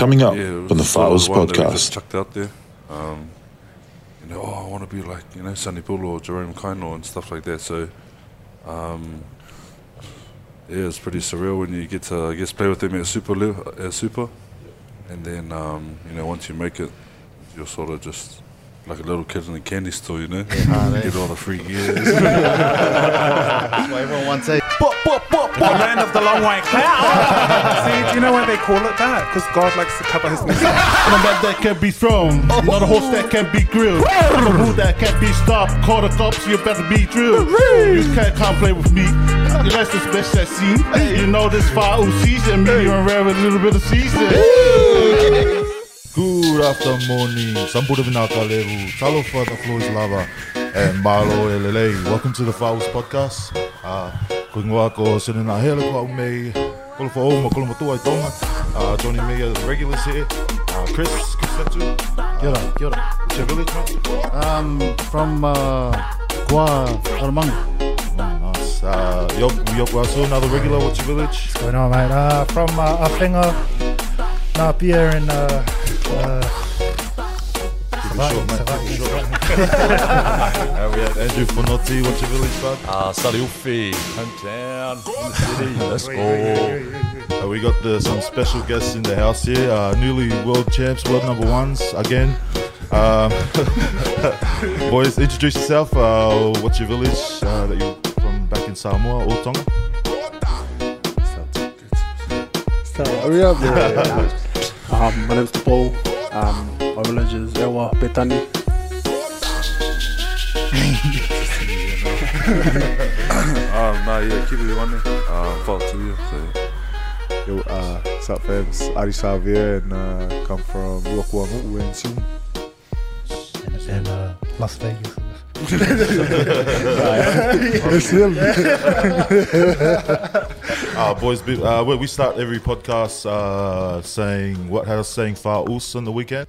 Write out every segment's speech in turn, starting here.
Coming up Yeah, on the sort Files one that we just podcast. chucked out there. Um, you know, oh, I want to be like you know Sonny Bill or Jerome Kaino and stuff like that. So, um, yeah, it's pretty surreal when you get to I guess play with them at super level, at super, and then um, you know once you make it, you're sort of just like a little kid in a candy store, you know, get all the free gears. That's what everyone wants to say. The land of the long white cloud. See, do you know why they call it that? Because God likes to cover his mistakes. A man that can be thrown, not a horse that can be grilled, not a bull that can't be stopped. Call the cops, you better be drilled. You can't come play with me. You like this best that scene. You know this fire season, medium rare with a little bit of season. Good afternoon, Sampura Vinaka Levu, Talofa the floor is lava, and Malo Elele. Welcome to the Fowls Podcast. Uh, ko ingoa ko sene na hele ko au mei, ko lo fa'o ma ko matua i tonga. Uh, joining me as regulars here, uh, Chris, Chris Fetu. Kia ora, kia ora. What's your village, mate? Um, from uh, Kua Aramanga. Oh, nice. Uh, Yok, Yok Rasu, another regular, what's your village? What's going on, mate? Uh, from uh, Ngā Pia in uh, uh, Keep it short, mate. Keep it uh, we had Andrew Fonotti, what's your village, bud? Uh, Saliufi, hometown, in the city. Let's go. Uh, we got the, some special guests in the house here. Uh, newly world champs, world number ones again. Um, boys, introduce yourself. Uh, what's your village uh, that you're from back in Samoa or Tonga? Hurry up, yeah. um, my name's Paul. Um, my village is Ewa Betani. um, nah, yeah, keep it one. Uh, fall to you. So, Yo, uh, what's up, fams? Ardie Savea and uh, come from Rokuamu in Sioux. in, in uh, Las Vegas. It's him. Uh, boys, be- uh, we we start every podcast uh, saying what has saying far us on the weekend.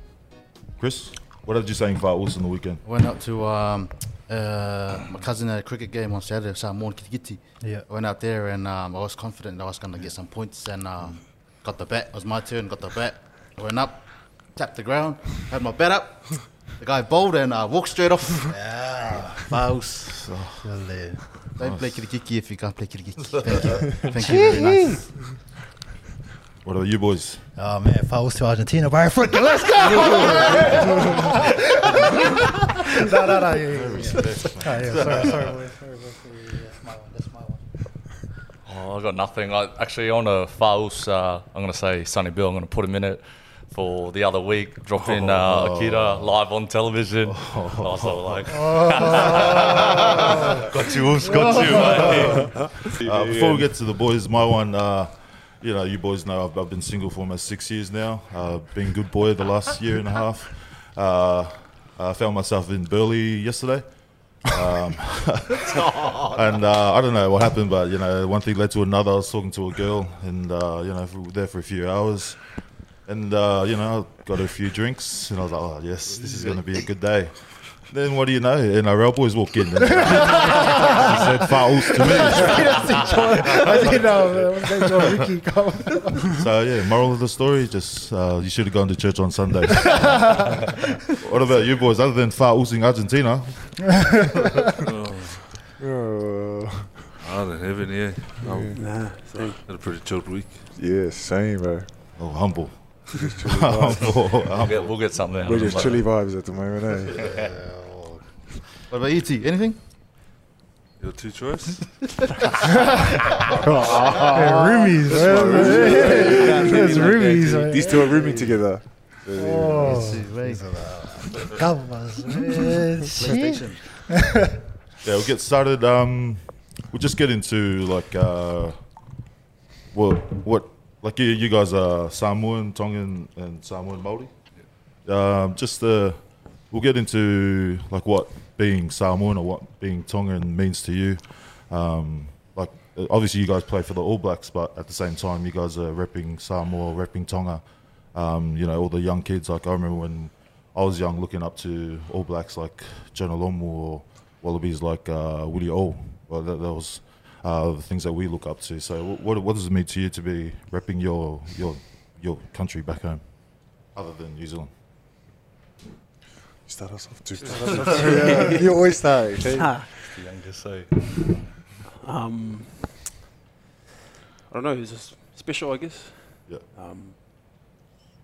Chris, what did you saying far us on the weekend? Went out to um, uh, my cousin had a cricket game on Saturday, Samoan Kitikiti. Yeah. I went out there and um, I was confident that I was going to get some points and um, got the bat. It was my turn, got the bat. Went up, tapped the ground, had my bat up. The guy bowled and uh, walked straight off. Yeah. Fouls. Lovely. Don't play kirikiki if you can't play kirikiki. Thank you. Thank you very nice. What are you boys? Oh man, if I was to Argentina, bro, freaking let's go! no, no, no, yeah, yeah, yeah. Oh, yeah, sorry, sorry, boys, sorry, boys. That's my one, that's my one. Oh, I got nothing. I, actually, on a Faust, uh, I'm going to say Sonny Bill. I'm going to put him in it for the other week. dropping in uh, Akira live on television. I was all like, got you, Us, got you, mate. Uh, before we get to the boys, my one, uh, you know, you boys know I've, I've been single for almost six years now. Uh, been a good boy the last year and a half. Uh, I found myself in Burley yesterday. Um, and uh, I don't know what happened, but you know, one thing led to another. I was talking to a girl, and uh, you know, we were there for a few hours, and uh, you know, got a few drinks, and I was like, oh yes, this is going to be a good day. Then what do you know? NRL boys walk in. And he said fouls to me. I didn't know, man. That's your Ricky come. So yeah, moral of the story: just uh, you should have gone to church on Sunday. what about you boys? Other than far in Argentina, Uh, I don't have any. Yeah, um, nah, same. had a pretty chilled week. Yeah, same, bro. oh humble, Just chilly vibes. humble, We'll humble. get, we'll get something out We're just later. chilly vibes at the moment, eh? What about ET? Anything? Your two choice? Yeah, roomies, man. There's roomies, man. These two are rooming together. Oh, Right. man. Shit. PlayStation. Yeah, we'll get started. Um, we'll just get into like uh, what what like you you guys are Samoan, Tongan, and Samoan Maori. Yeah. Um, just uh, we'll get into like what being Samoan or what being Tongan means to you. Um, like obviously you guys play for the All Blacks, but at the same time you guys are repping Samoa, repping Tonga. Um, you know all the young kids. Like I remember when I was young, looking up to All Blacks like Jonah Lomu or Wallabies like uh, Willie O. Well, that, that was uh, the things that we look up to. So, what what does it mean to you to be repping your your your country back home? other than New Zealand? Start us off. Just start us off. Yeah, you always start. Okay? The youngest, so um, I don't know. It's just special, I guess. Yeah. Um,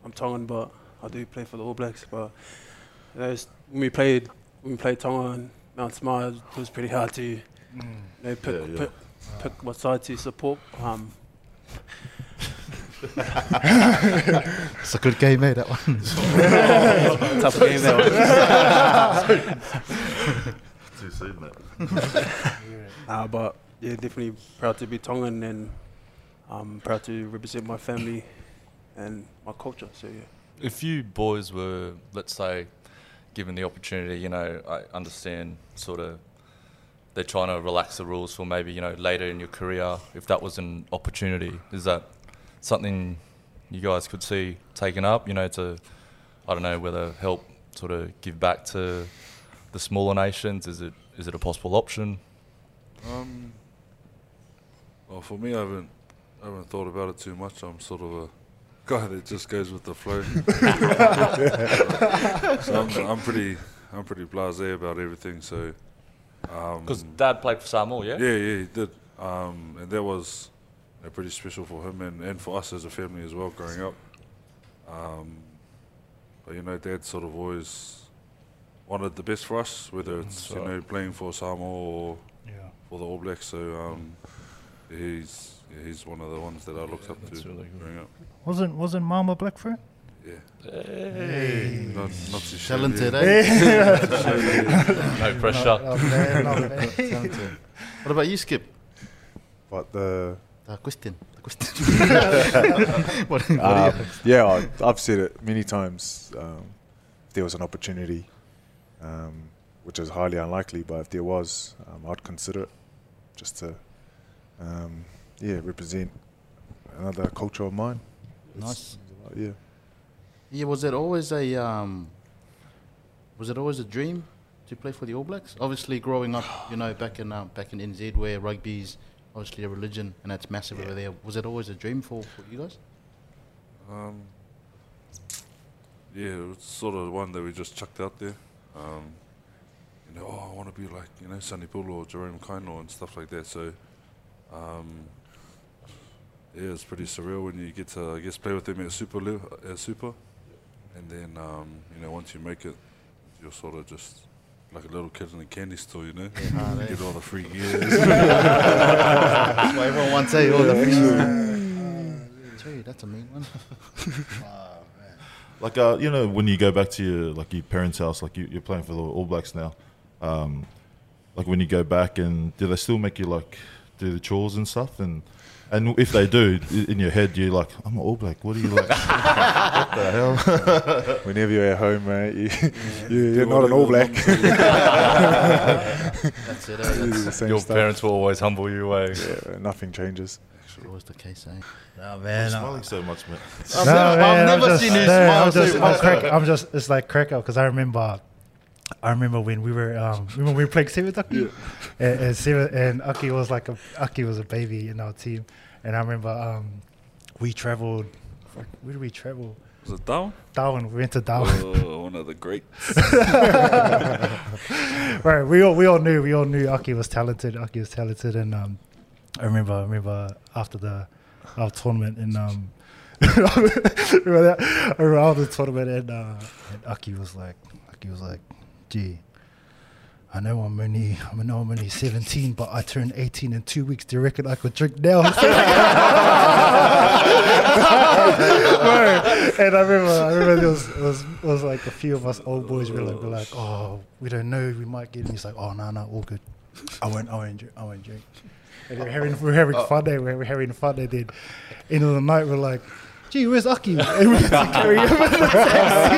I'm Tongan, but I do play for the All Blacks. But you know, when we played when we played Tonga and Mount Smart, it was pretty hard to you know, pick, Yeah, yeah. pick, pick what side to support. Um, It's a good game, mate. That one. tough game that one. Too soon, mate. Uh, but yeah, definitely proud to be Tongan and um, proud to represent my family and my culture. So yeah. if you boys were, let's say, given the opportunity, you know, I understand sort of they're trying to relax the rules for maybe, you know, later in your career, if that was an opportunity, is that something you guys could see taken up, you know, to, I don't know, whether help sort of give back to the smaller nations? Is it is it a possible option? Um, well, for me, I haven't, I haven't thought about it too much. I'm sort of a guy that just goes with the flow. so I'm, I'm pretty, I'm pretty blasé about everything. So, um, Because Dad played for Samoa, yeah? yeah, yeah, he did, um, and that was uh, pretty special for him and, and for us as a family as well, growing up. Um, but you know, Dad sort of always wanted the best for us, whether it's you right. know playing for Samoa or Yeah. for the All Blacks. So um, he's yeah, he's one of the ones that I looked up to really growing up. Wasn't wasn't Mama black for it? Yeah, Hey. not not too Talented, eh? No pressure. Man, man. Talented. What about you, Skip? What the The question. The question. what, what um, do you? yeah, I, I've said it many times. Um, if there was an opportunity, um, which is highly unlikely, but if there was, um, I'd consider it, just to, um, yeah, represent another culture of mine. Nice. Yeah. Yeah, was it always a um, was it always a dream to play for the All Blacks? Obviously, growing up, you know, back in uh, back in NZ, where rugby's obviously a religion and that's massive over there. Was it always a dream for, for you guys? Um, yeah, it was sort of one that we just chucked out there. Um, you know, oh, I want to be like you know Sonny Bill or Jerome Kaino and stuff like that. So, um, yeah, it's pretty surreal when you get to I guess play with them at super at super, and then um, you know once you make it, you're sort of just like a little kid in a candy store, you know. hard, eh? get all the free gears. That's why everyone wants to all the fish. Gee, that's a mean one. Like uh, you know, when you go back to your like your parents' house, like you, you're playing for the All Blacks now. Um, like when you go back, and do they still make you like do the chores and stuff? And and if they do, in your head, you're like, I'm an All Black. What are you like? what the hell? Whenever you're at home, right, you, you, you're not an All Black. That's it. Eh? You do That's the same Your stuff. parents will always humble you away. Yeah, nothing changes. always the case, eh? Oh I'm man, I- smiling so much, man. I've No, never, man, I've I'm never just- seen you no, smile I'm so just, I'm, crack, I'm just, it's like crack up because I remember, I remember when we were, um, remember when we were playing Seven Aki, and, and Seven, and Aki was like a, Aki was a baby in our team, and I remember, um, we traveled, where did we travel? Was it down? Darwin. We went to Darwin. Oh, one of the great. right, we all we all knew we all knew Aki was talented. Aki was talented, and um, I remember I remember after the our tournament and um, remember that I remember after the tournament and, uh, and Aki was like Aki was like, gee. I know I'm only I know I'm only 17, but I turned 18 in two weeks. Do you reckon I could drink now? And I remember, I remember there was, it was, it was like a few of us old boys were like, were like, oh, we don't know, we might get. And he's like, oh no, no, all good. I won't, I won't drink, I won't drink. And we're having, we're having uh, fun there, we're, we're having fun. And then, end of the night, we're like, gee, where's Aki? And we had to carry him in the taxi.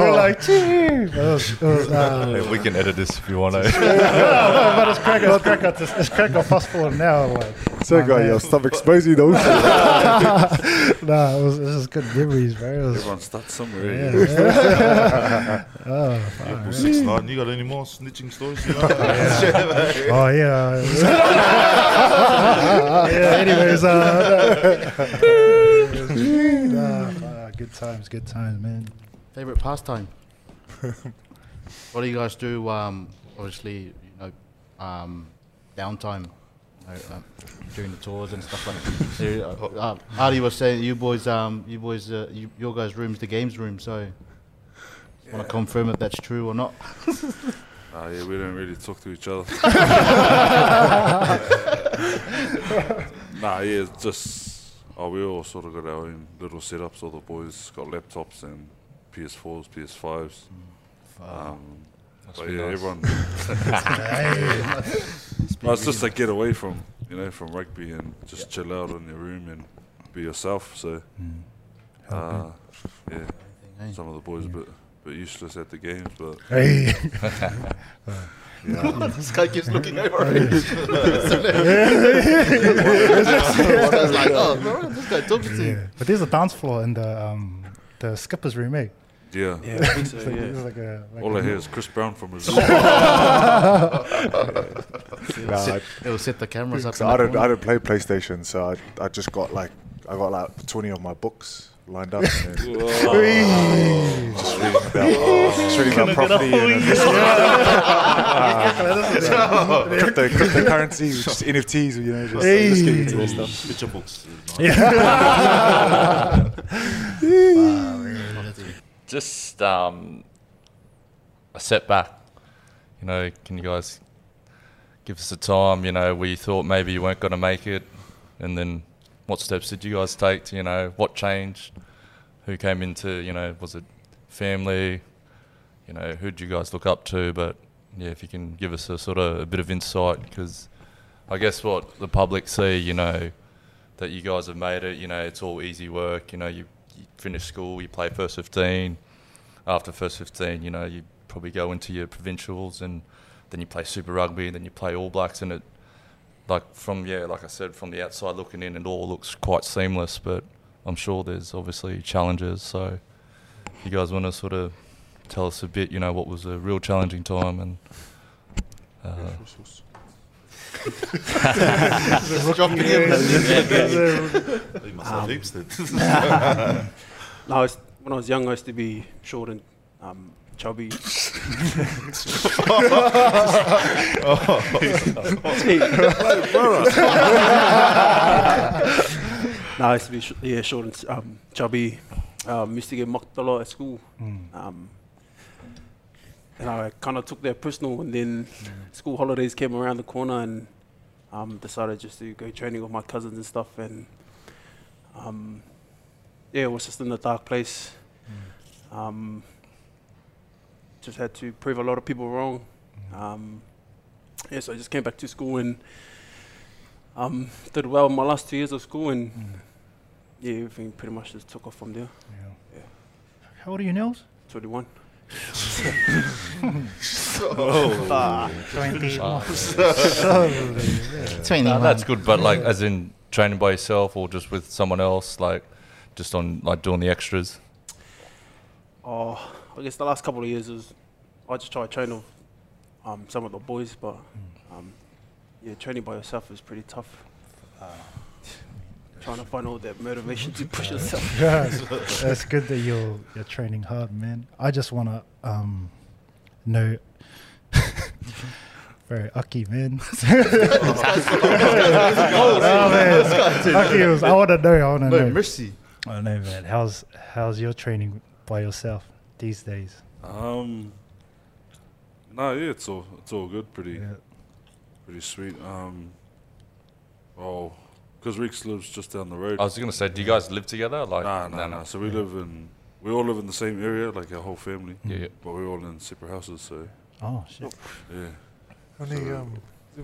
we're like, gee. It was, it was, uh, Hey, we can edit this if you want to. no, no, but it's crack, it's crack, it's, it's crack on fast forward now. Like, So, oh, guy, man. yo, stop exposing those. nah, it was, it was good memories, bro. It was, Everyone starts somewhere. yeah, Yeah. yeah. oh, fuck, April 6 9 You got any more snitching stories? You know? Oh yeah. yeah. Anyways, uh, nah, fuck. good times, good times, man. Favorite pastime? what do you guys do? Um, obviously, you know, um, downtime. You know, um, during the tours and stuff like that. Uh, uh, Artie was saying, you boys, um, you boys, uh, you, your guys' room's the games room. So, want to confirm if that's true or not? Nah, yeah, we don't really talk to each other. nah, yeah, it's just oh, we all sort of got our own little setups. All the boys got laptops and PS4s, PS5s. Um, but yeah, nice. everyone. no, it's just to get away from you know from rugby and just chill out in your room and be yourself. So, uh, yeah, Hey. some of the boys a bit bit useless at the games, but Hey. yeah, this guy keeps looking over. at me. This guy's like, oh, bro, this guy talking to you. yeah. But there's a dance floor in the um the skipper's room, eh? Yeah. Yeah, I so, like, yeah. it's like a like All a I hear is Chris Brown from his. Nah, I, It'll set the cameras up. so I don't, I don't play PlayStation, so I, I just got like I got like 20 of my books lined up. And then just reading about, just reading about property and investment. crypto, cryptocurrency, just NFTs, you know, just, just getting into this stuff. Picture books. Just um, a setback. You know, can you guys give us a time? You know, where you thought maybe you weren't going to make it, and then what steps did you guys take? To, you know, what changed? Who came into? You know, was it family? You know, who did you guys look up to? But yeah, if you can give us a sort of a bit of insight, because I guess what the public see, you know, that you guys have made it. You know, it's all easy work. You know, you, finish school, you play first 15. After first 15, you know, you probably go into your provincials and then you play Super Rugby and then you play All Blacks. And it, like, from, yeah, like I said, from the outside looking in, it all looks quite seamless. But I'm sure there's obviously challenges. So you guys want to sort of tell us a bit, you know, what was a real challenging time and. Uh, Dropping him. You must have heaps then. No, when I was young, I used to be short and um, chubby. no, I used to be sh- yeah short and um, chubby. Um, used to get mocked a lot at school. Um, and I kind of took that personal. And then school holidays came around the corner, and um, decided just to go training with my cousins and stuff. And um, yeah, it was just in a dark place. Um, just had to prove a lot of people wrong. Um, yeah, so I just came back to school and um, did well in my last two years of school, and yeah, everything pretty much just took off from there. Yeah. How old are you, Nils? 21. Nah, that's good, but like, as in training by yourself or just with someone else, like, just on like doing the extras. Oh, I guess the last couple of years was I just tried to train with um, some of the boys, but um, yeah, training by yourself is pretty tough. Trying to find all that motivation to push yourself. Yeah, it's good that you're you're training hard, man. I just wanna um know very Aki man. oh man, Aki was, I wanna know. I wanna No know. mercy. I don't know, man. How's how's your training by yourself these days? Um, no, yeah, it's all it's all good. Pretty Yeah. pretty sweet. Um, well, because Reeks lives just down the road. I was gonna say, do you guys live together? Like, Nah, nah, nah. So we live in we all live in the same area, like our whole family. Yeah. But we're all in separate houses, so Oh shit. yeah. Only um,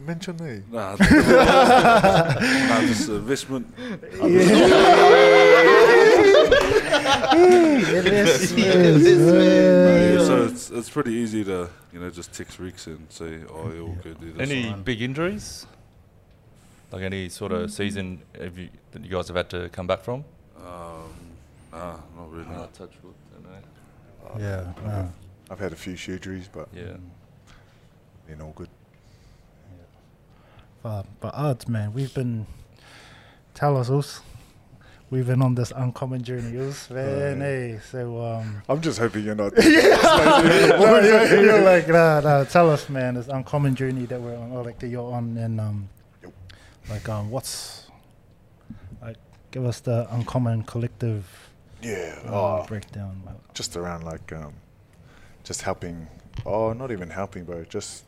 mention me. Nah, nah, just investment. Yeah, so it's it's pretty easy to you know just text Reeks and say, oh, yeah, we'll go do this. Any big injuries? Like any sort of season have you, that you guys have had to come back from? Um, nah, not really. touch wood. Yeah. no. I've had a few surgeries, but Yeah. they're all good. Uh, but odds, man, we've been tell us us. we've been on this uncommon journey. It was man, hey, so um, I'm just hoping you're not. no, you're, you're like, nah, nah, tell us, man, this uncommon journey that we're on, or like that you're on, and um, like, um, what's like, give us the uncommon collective yeah. um, Oh, breakdown. Just around like um, just helping. Oh, not even helping, but just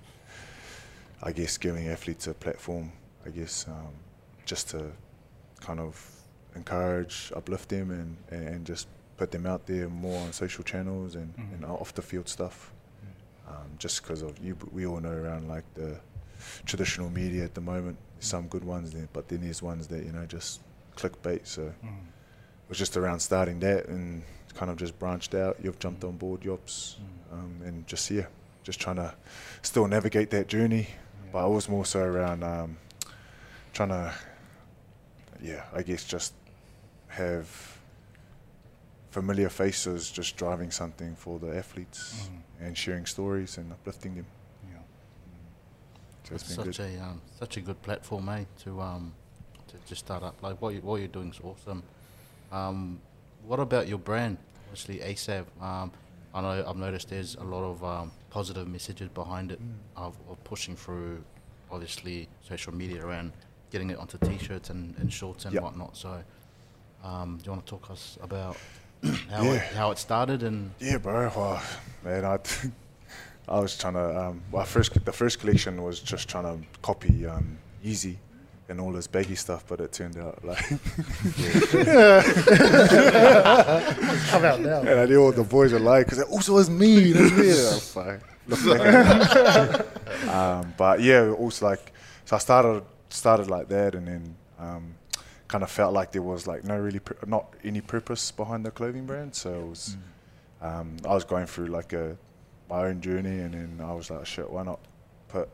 I guess giving athletes a platform. I guess um, just to kind of encourage, uplift them, and, and, and just put them out there more on social channels and, and off the field stuff. Um, just because of you, we all know around like the traditional media at the moment. Some good ones there, but then there's ones that you know just clickbait. So it was just around starting that and kind of just branched out. You've jumped on board, Yops, um, and just yeah, just trying to still navigate that journey. But it was more so around um, trying to, yeah, I guess just have familiar faces just driving something for the athletes and sharing stories and uplifting them. So it's been such good. a um, such a good platform, eh? To um, to just start up. Like what you, what you're doing is awesome. Um, what about your brand? Obviously, ASAP. Um, I know I've noticed there's a lot of um, positive messages behind it of, of pushing through, obviously, social media around getting it onto T-shirts and, and shorts and Yep. whatnot. So, um, do you want to talk us about how Yeah. it, how it started and Yeah, bro. Well, man, I, I was trying to. Um, well, first the first collection was just trying to copy um, Yeezy and all this baggy stuff, but it turned out like. Come out now. And I knew all the boys were like, because it also was me. That's. Like, um, but yeah, also like, so I started started like that, and then um, kind of felt like there was like no really pur- not any purpose behind the clothing brand. So it was, um, I was going through like a my own journey, and then I was like, shit, why not put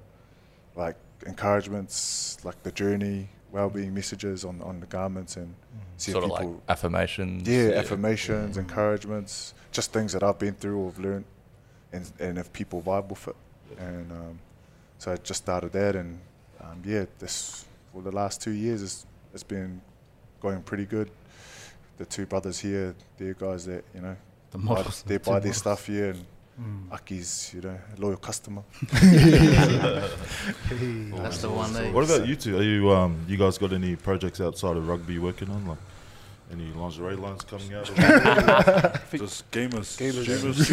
like encouragements, like the journey, well-being messages on on the garments, and see if sort of people like affirmations. yeah, affirmations, encouragements, just things that I've been through or have learned, and and if people vibe with it, and um, so I just started that, and um, yeah, this for the last two years, it's it's been going pretty good. The two brothers here, they're guys that you know, the buy, they buy their models. stuff here, and Aki's, you know, a loyal customer. That's the one. Eh? What about you two? Are you um you guys got any projects outside of rugby working on? Like any lingerie lines coming out? Just gamers. Gamers. Streamers.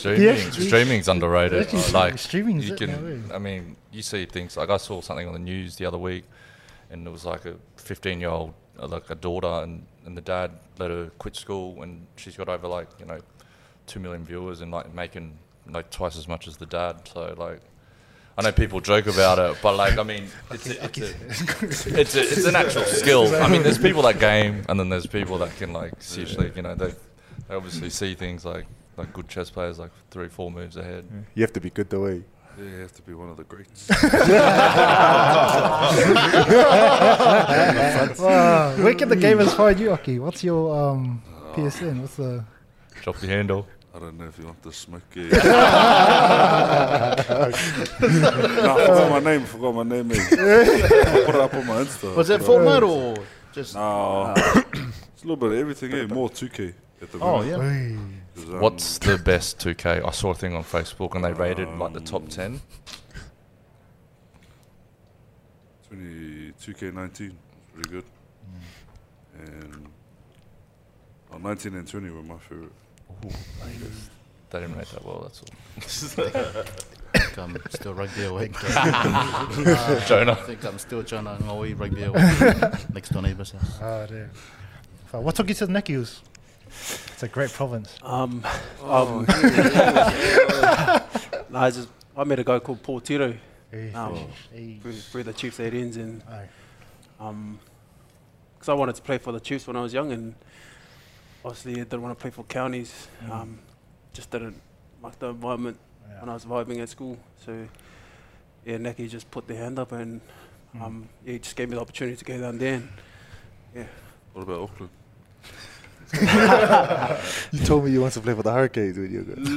Streaming, Yeah. streaming's underrated. Actually, like streaming's you can, now, eh? I mean, you see things like I saw something on the news the other week, and it was like a 15 year old, uh, like a daughter, and, and the dad let her quit school, and she's got over like you know, two million viewers and like making like twice as much as the dad. So like. I know people joke about it, but like, I mean, it's a, it's, a, it's, a, it's an actual skill. I mean, there's people that game, and then there's people that can like seriously, you know, they, they obviously see things like like good chess players, like three, four moves ahead. You have to be good the way. Yeah, you have to be one of the greats. Wow. Where can the gamers find you, Aki? What's your um, PSN? What's the Drop your handle. I don't know if you want the smoke. Yeah. no, I forgot my name. Forgot my name. Is. I'll put it up on my Insta. Was that Fortnite or just? No, it's a little bit of everything. Eh? More 2K at the Oh moment. yeah. 'Cause, um, What's the best 2K? I saw a thing on Facebook and they rated like the top 10. 20, 2K19? Pretty good. And oh, 19 and 20 were my favorite. They didn't rate that well, that's all. I think I'm still rugby awake. uh, Jonah. I think I'm still Jonah Ngoi rugby awake. Next door neighbour's house. Oh, dear. What took you to the Nekius? It's a great province. Um, um, no, I just I met a guy called Paul Tiro. Hey, Um, hey. through, through the Chiefs 18s, and Aye. um, because I wanted to play for the Chiefs when I was young, and obviously I didn't want to play for counties. Um, just didn't like the environment Yeah. when I was vibing at school. So yeah, Naki just put their hand up, and um, yeah, he just gave me the opportunity to go down there. And, yeah, What about Auckland? You told me you wanted to play for the Hurricanes when you were good.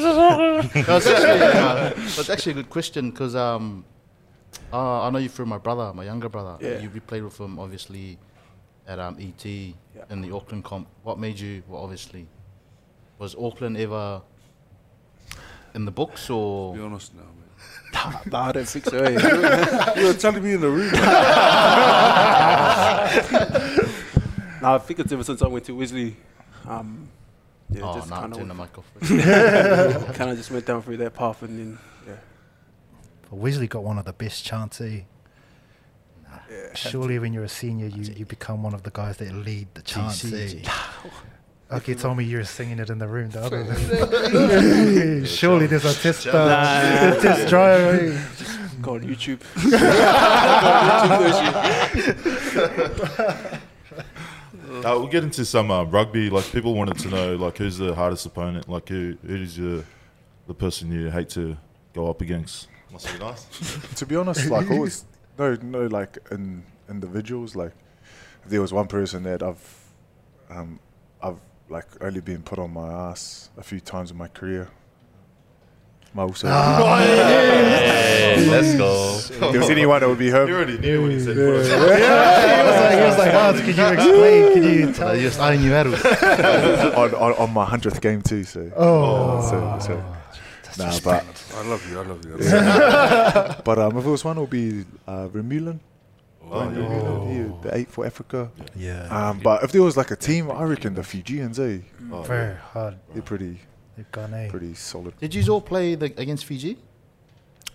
No, it's actually, uh, it's actually a good question because um, Uh, I know you through my brother, my younger brother. Yeah. You, you played with him obviously at um, ET Yeah. in the Auckland comp. What made you? Well, obviously, was Auckland ever in the books or? Be honest now, man. Nah, I don't think so. eh? You were telling me in the room. nah, I think it's ever since I went to Wesley. Um, yeah, oh, just no, kind turn the of mic off. kind of just went down through that path, and then yeah, But Wesley got one of the best chants, eh? Surely, when you're a senior, you, you become one of the guys that lead the chants. Eh? Okay, told me you were singing it in the room the other day. Surely there's a test, uh, Nah. a test drive. eh? go on YouTube. Uh, we'll get into some uh, rugby. Like people wanted to know, like who's the hardest opponent? Like who who's your the person you hate to go up against? Must be nice. to be honest, like always, no, no, like in individuals. Like if there was one person that I've, um, I've like only been put on my ass a few times in my career. Mausa. Hey, let's go. if there was anyone, it would be You her. already knew when he said. he was like, he was like, oh, can you explain? Can you tell? Just eyeing you out. on, on, on my hundredth game too. So, Oh. so, so nah, but I love you. I love you. I love you. but um, if it was one, it would be uh, Vermeulen. Oh, Ryan yeah. Vermeulen, he- the eight for Africa. Yeah, Um, but if there was like a team, I reckon the Fijians, eh, Oh, very hard. they're pretty, They've gone, eh? pretty solid. Did you all play the, against Fiji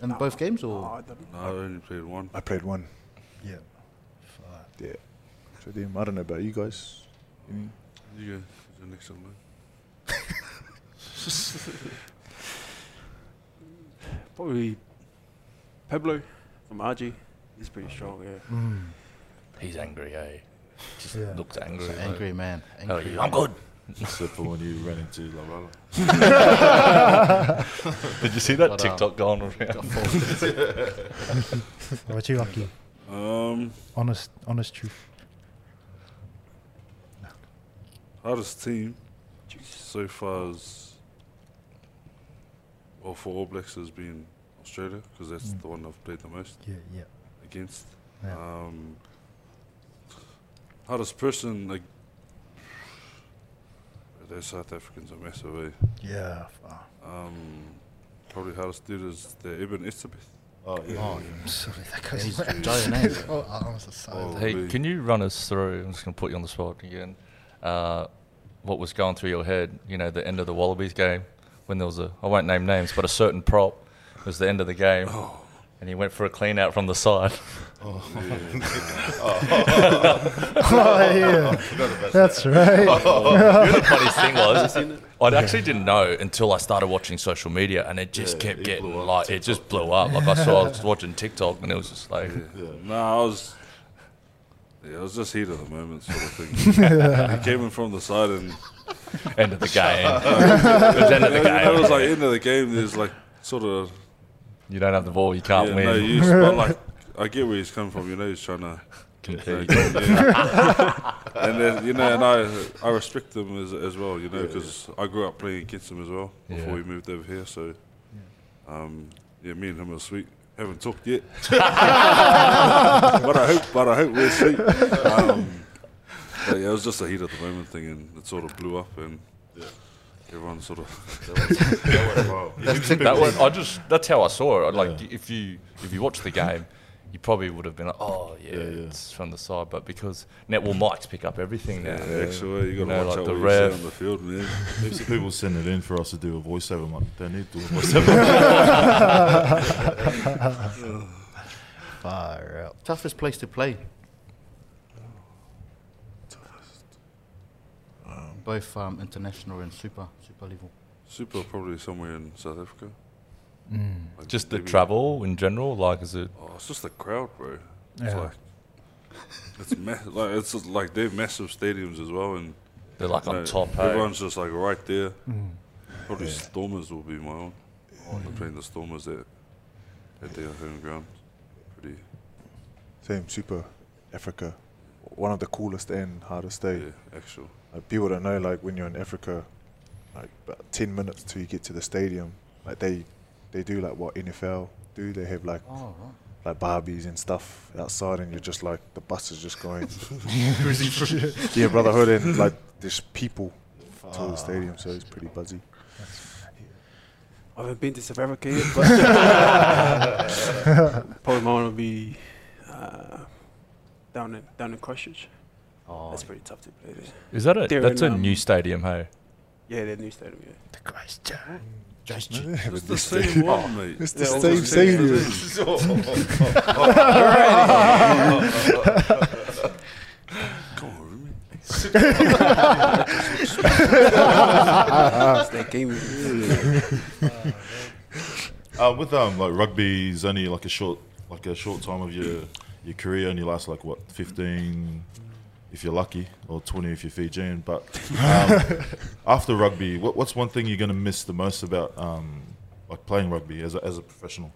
in both games Oh, or? I don't No, I only played one. I played one. Yeah. Yeah. So them, I don't know about you guys. Any- You go. The next one, man. probably Pablo from RG. He's pretty strong. Yeah. Mm. He's angry, eh? Just Yeah. looks angry. like, Angry man. "Oh, Angry. yeah, I'm good. Except for when you ran into La Rala. Did you see that But, um, TikTok going around? What about you, Aki? Um, Honest, honest truth. hardest team so far is well for All Blacks has been Australia because that's Mm. the one I've played the most Yeah, yeah. against. Yeah. Um, hardest person like the South Africans are massive. Eh? Yeah. Um, probably hardest dude is the Eben Etzebeth. Oh yeah. Oh, Sorry, that he's goes. giant? Oh, arms aside. Oh. Hey, Probably. can you run us through? I'm just going to put you on the spot again. Uh, what was going through your head? You know, the end of the Wallabies game when there was a I won't name names, but a certain prop it was the end of the game, oh. and he went for a clean out from the side. Oh, oh yeah. Oh. That's right. you know the funny thing was, I actually didn't know until I started watching social media, and it just Yeah, kept it getting blew up. like it just blew up. Like I saw, I was watching TikTok, and it was just like, yeah. No, I was. Yeah, I was just heat of the moment, sort of thing. he came in from the side, and end of the game. it was end of the you know, it was like end of the game. There's like sort of You don't have the ball, you can't yeah, win. no use, but like I get where he's coming from. You know, he's trying to. Compete. yeah. and then you know, and I I respect them as as well. You know, because I grew up playing against them as well before Yeah. we moved over here. So, um, yeah, me and him are sweet. Haven't talked yet, but I hope, but I hope we're sweet. Um, but yeah, it was just a heat at the moment thing, and it sort of blew up, and everyone sort of. that was, I just that's how I saw it. Like if you if you watch the game, you probably would have been like, oh yeah, Yeah, yeah. it's from the side. But because netball mics pick up everything now. Yeah, actually, you got to know, watch like out the what you say ref. on the field, man. Heaps of people send it in for us to do a voiceover. I'm like, don't need to do a voiceover. Far out. Toughest place to play. Both um, international and super super level. Super probably somewhere in South Africa. Like Just the travel in general, like is it? Oh, it's just the crowd, bro. It's like it's ma- like it's just like they're massive stadiums as well, and They're like on know, top. hey? Everyone's just like right there. Mm. Probably Stormers will be my own. I'm playing the Stormers at at their home ground. Pretty Same Super Africa, one of the coolest and hardest day. yeah, actual. Like people don't know, like when you're in Africa, like about ten minutes till you get to the stadium. Like they, they do like what NFL do. They have like Oh, like Barbies and stuff outside, and you're just like the bus is just going cruising through. yeah, brotherhood, and like there's people to the stadium, so it's pretty buzzy. I haven't been to South Africa yet, but probably my one would be uh, down in down in Christchurch. Oh, That's pretty tough to play there. is that a They're that's in, a um, new stadium? Hey, Yeah, their new stadium. Yeah. The Christchurch. Yeah, but It's the same one, mate. It's the same stadium. Come on, Remy. It's that game. Uh, with um like rugby is only like a short like a short time of your your career only lasts like what fifteen if you're lucky or twenty if you're Fijian. But um, after rugby, what, what's one thing you're gonna miss the most about um like playing rugby as a, as a professional?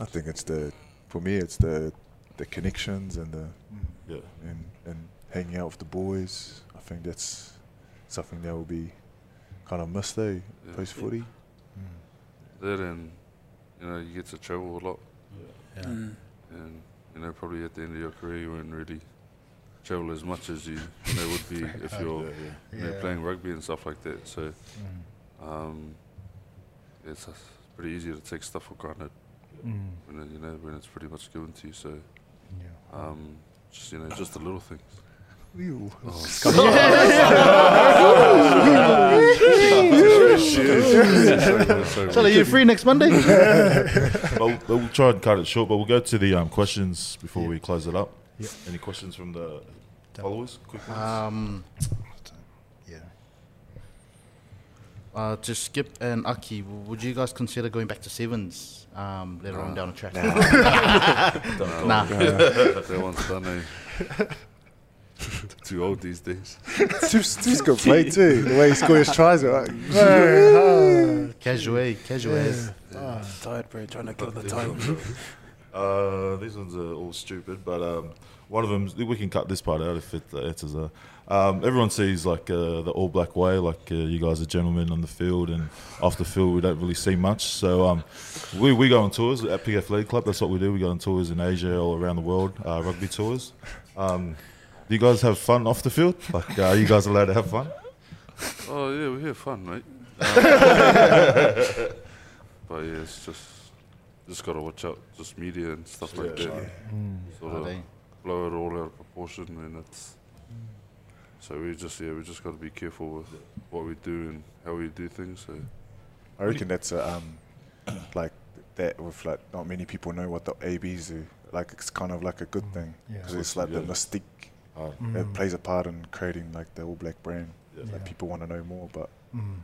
I think it's the for me it's the the connections and the Yeah. and and hanging out with the boys. I think that's something that will be kind of missed eh, Yeah. post footy. That and you know you get to travel a lot, Mm. and you know probably at the end of your career you won't really travel as much as you, you know would be if you're you know, playing rugby and stuff like that. So um, it's, uh, pretty easy to take stuff for granted Mm. when it, you know when it's pretty much given to you. So Yeah. um, just you know just the little things. Oh, So are you free next Monday? but we'll, we'll try and cut it short. But we'll go to the um, questions before we close it up. Yeah. Any questions from the followers? Quick ones. um, Yeah. uh, to Skip and Aki, w- would you guys consider going back to sevens um, later on down the track? Nah. that one's done. Eh? Too old these days. Stu's, Stu's got play too. The way he scores tries it. Like, Casual, casual. Tired, bro. Trying to kill the time. Uh, these ones are all stupid, but um, one of them we can cut this part out if it, the answers are. Um, everyone sees like uh, the all black way, like uh, you guys are gentlemen on the field, and off the field we don't really see much. So um, we we go on tours at PF League Club. That's what we do. We go on tours in Asia, all around the world, uh, rugby tours. Um, do you guys have fun off the field? Like, uh, are you guys allowed to have fun? Oh yeah, we have fun, mate. but yeah, it's just just gotta watch out, just media and stuff like that. Sort of blow it all out of proportion, and it's so we just yeah we just gotta be careful with what we do and how we do things. So I reckon that's a, um, like that with like not many people know what the ABs do. Like it's kind of like a good thing Yeah. because it's like the Yeah. mystique Uh, that Mm. plays a part in creating like the All Black brand. Yeah. Like Yeah. people want to know more, but Mm.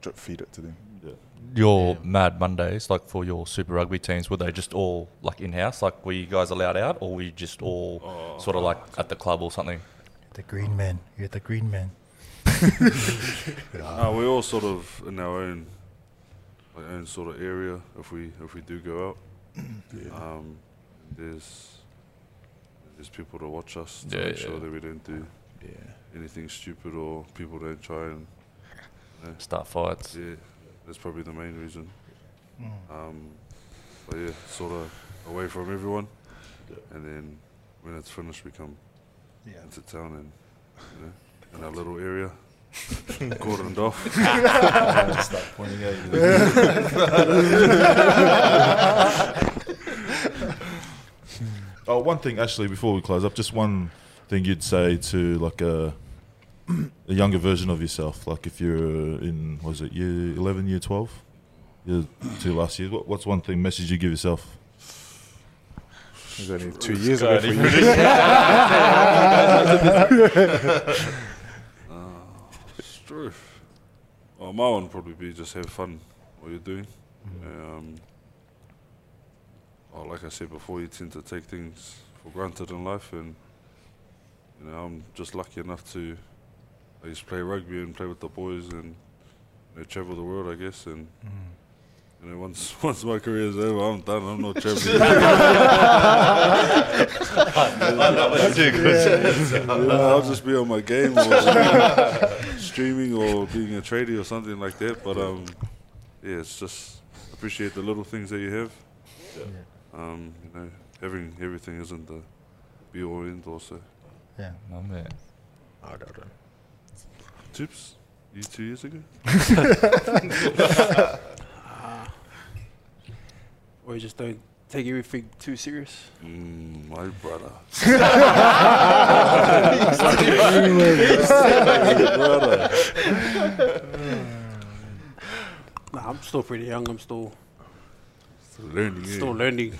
drip feed it to them. yeah. your Yeah. Mad Mondays, like for your Super Rugby teams, were they just all like in house? Like were you guys allowed out, or were you just all Oh. sort of like at the club or something? The green man. You're the green man. no, we're all sort of in our own like own sort of area. If we if we do go out, um, there's there's people to watch us to Yeah, make yeah. sure that we don't do Yeah. anything stupid or people don't try and Start fights. Yeah, that's probably the main reason. Um, but yeah, sort of away from everyone, and then when it's finished, we come Yeah. into town and you know, in our little area, cordoned off. Start pointing at Oh, one thing actually before we close up, just one thing you'd say to like a a younger version of yourself, like if you're in was it year eleven, year twelve, year two last year. What, what's one thing message you give yourself? It was only two years ago for you. It's true. Well, my one would probably be just have fun what you're doing. Um, well, like I said before, you tend to take things for granted in life, and you know I'm just lucky enough to I just play rugby and play with the boys and you know, travel the world, I guess. And you know, once once my career is over, I'm done. I'm not traveling. Yeah, I'll just be on my game or streaming or being a tradie or something like that. But um, yeah, it's just appreciate the little things that you have Um, you know, having everything isn't the be all end all. So Yeah. Oh, man. I don't know. tips. You two years ago. Or you just don't take everything too serious. Mm, my brother. Nah, I'm still pretty young. I'm still Still learning. eh? still learning.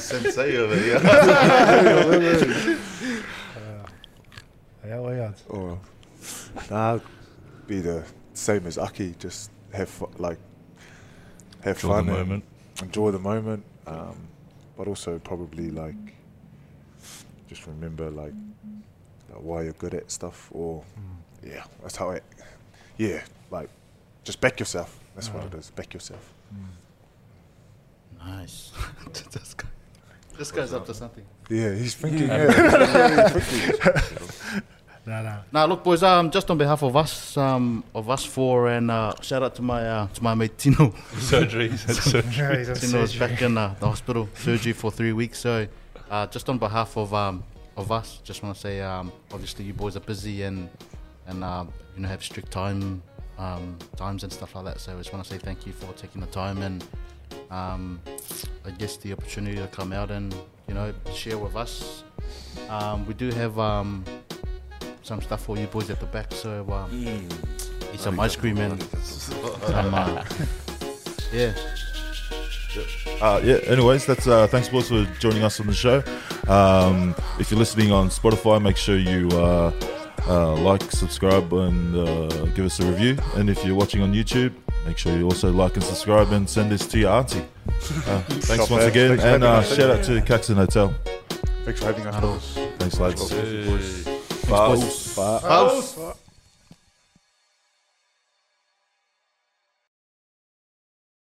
Sensei over here. Yeah, well, yeah. Or nah, be the same as Aki. Just have fu- like have Enjoy the fun, and moment. enjoy the moment, um, but also probably like just remember like, like why you're good at stuff. Or yeah, that's how it. Yeah, like just back yourself. That's what it is. Back yourself. Nice. this, guy, this guy's up to something. Yeah, he's thinking. yeah, he's thinking. Nah, nah. Now, look, boys. Um, just on behalf of us, um, of us four, and uh, shout out to my uh, to my mate Tino. Surgery. Yeah, he's Tino was back in uh, the hospital, surgery for three weeks. So, uh, just on behalf of um, of us, just want to say, um, obviously you boys are busy and and uh, you know have strict time um, times and stuff like that. So, I just want to say thank you for taking the time and um, I guess the opportunity to come out and you know share with us. Um, we do have um, some stuff for you boys at the back. So, um, eat some ice cream and some, uh, yeah. Uh, yeah. Anyways, that's uh, thanks, boys, for joining us on the show. Um, if you're listening on Spotify, make sure you uh, like, subscribe, and uh, give us a review. And if you're watching on YouTube, make sure you also like and subscribe and send this to your auntie. Uh, thanks Top once man. again, Thanks for and having uh, us. shout out to Caxton Hotel. Thanks for having us. boys. Thanks, lads. Hey. Bye. Bye. House.